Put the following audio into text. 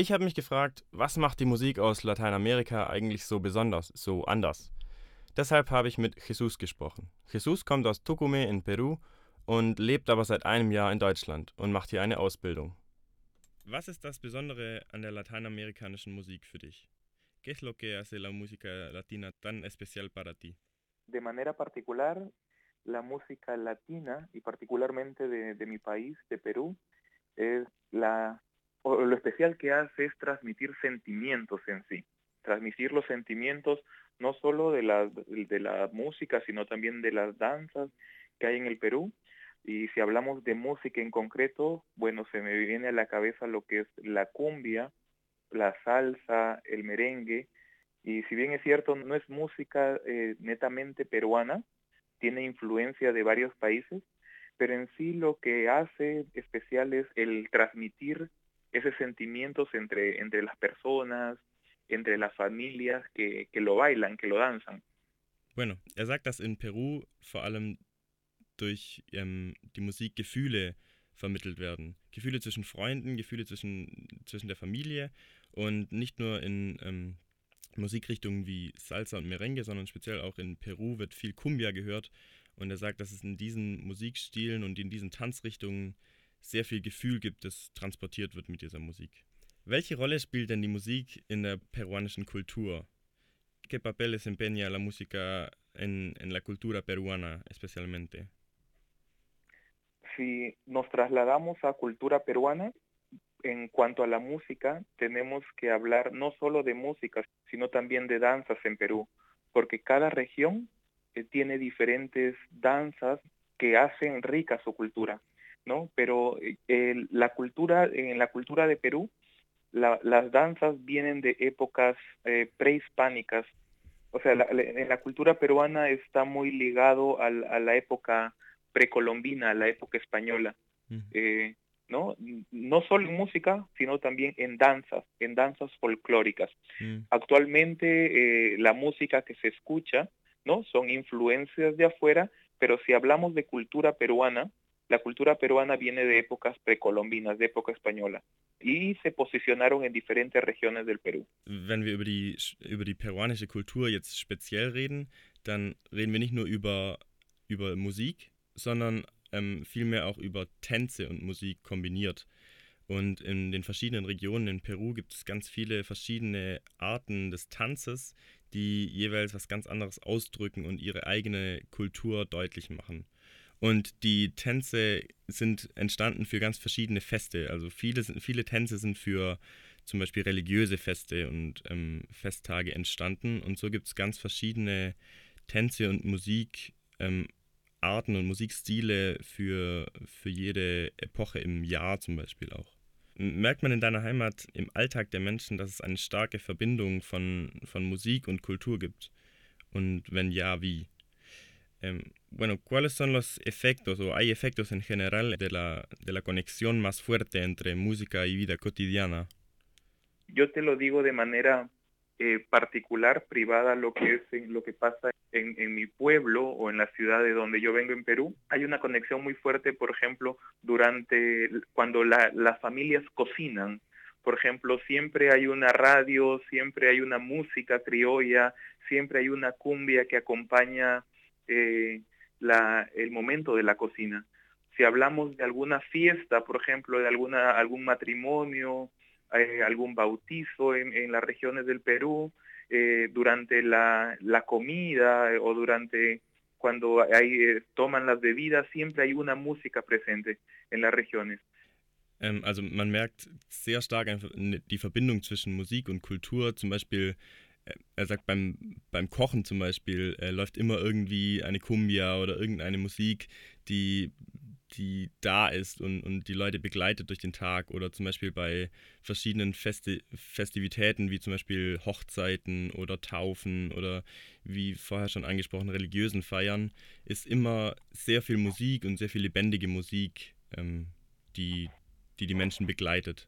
Ich habe mich gefragt, was macht die Musik aus Lateinamerika eigentlich so besonders, so anders? Deshalb habe ich mit Jesus gesprochen. Jesus kommt aus Tucumán in Peru und lebt aber seit einem Jahr in Deutschland und macht hier eine Ausbildung. Was ist das Besondere an der lateinamerikanischen Musik für dich? ¿Qué es lo que hace la música latina tan especial para ti? De manera particular, la música latina y particularmente de, de mi país, de Perú, es la lo especial que hace es transmitir sentimientos en sí, transmitir los sentimientos no solo de la, de la música, sino también de las danzas que hay en el Perú. Y si hablamos de música en concreto, bueno, se me viene a la cabeza lo que es la cumbia, la salsa, el merengue. Y si bien es cierto, no es música eh, netamente peruana, tiene influencia de varios países, pero en sí lo que hace especial es el transmitir esos sentimientos entre, entre las personas, entre las familias que, que lo bailan, que lo danzan. Bueno, er sagt, dass in Peru vor allem durch ähm, die Musik Gefühle vermittelt werden. Gefühle zwischen Freunden, Gefühle zwischen, zwischen der Familie und nicht nur in ähm, Musikrichtungen wie Salsa und Merengue, sondern speziell auch in Peru wird viel Cumbia gehört. Und er sagt, dass es in diesen Musikstilen und in diesen Tanzrichtungen sehr viel Gefühl gibt, das transportiert wird mit dieser Musik. Welche Rolle spielt denn die Musik in der peruanischen Kultur? ¿Qué papel desempeña la música en, en la cultura peruana especialmente? Si nos trasladamos a cultura peruana, en cuanto a la música, tenemos que hablar no solo de música, sino también de danzas en Perú, porque cada región eh, tiene diferentes danzas que hacen rica su cultura. ¿No? Pero eh, la cultura, en la cultura de Perú, las danzas vienen de épocas eh, prehispánicas. O sea, en la cultura peruana está muy ligado a, la época precolombina, a la época española. Eh, ¿no? No solo en música, sino también en danzas, en danzas folclóricas. Mm. Actualmente la música que se escucha, ¿no? Son influencias de afuera, pero si hablamos de cultura peruana, la cultura peruana viene de épocas precolombinas, de época española, y se posicionaron en diferentes regiones del Perú. Wenn wir über die, über die peruanische Kultur jetzt speziell reden, dann reden wir nicht nur über, über Musik, sondern ähm, vielmehr auch über Tänze und Musik kombiniert. Und in den verschiedenen Regionen in Peru gibt es ganz viele verschiedene Arten des Tanzes, die jeweils was ganz anderes ausdrücken und ihre eigene Kultur deutlich machen. Und die Tänze sind entstanden für ganz verschiedene Feste. Also viele, viele Tänze sind für zum Beispiel religiöse Feste und ähm, Festtage entstanden. Und so gibt es ganz verschiedene Tänze und Musikarten ähm, und Musikstile für, für jede Epoche im Jahr zum Beispiel auch. Merkt man in deiner Heimat im Alltag der Menschen, dass es eine starke Verbindung von, von Musik und Kultur gibt? Und wenn ja, wie? Eh, bueno, ¿cuáles son los efectos o hay efectos en general de la, de la conexión más fuerte entre música y vida cotidiana? Yo te lo digo de manera eh, particular, privada, lo que es lo que pasa en, en, mi pueblo o en la ciudad de donde yo vengo en Perú. Hay una conexión muy fuerte, por ejemplo, durante cuando la, las familias cocinan. Por ejemplo, siempre hay una radio, siempre hay una música criolla, siempre hay una cumbia que acompaña eh, la, el momento de la cocina. Si hablamos de alguna fiesta, por ejemplo, de alguna, algún matrimonio, eh, algún bautizo en, en, las regiones del Perú, eh, durante la, la, comida o durante cuando hay, eh, toman las bebidas, siempre hay una música presente en las regiones. Ähm, also man merkt sehr stark die Verbindung zwischen Musik und Kultur, zum Beispiel er sagt, beim, beim Kochen zum Beispiel äh, läuft immer irgendwie eine Kumbia oder irgendeine Musik, die, die da ist und, und die Leute begleitet durch den Tag. Oder zum Beispiel bei verschiedenen Festi Festivitäten, wie zum Beispiel Hochzeiten oder Taufen oder wie vorher schon angesprochen, religiösen Feiern, ist immer sehr viel Musik und sehr viel lebendige Musik, ähm, die, die die Menschen begleitet.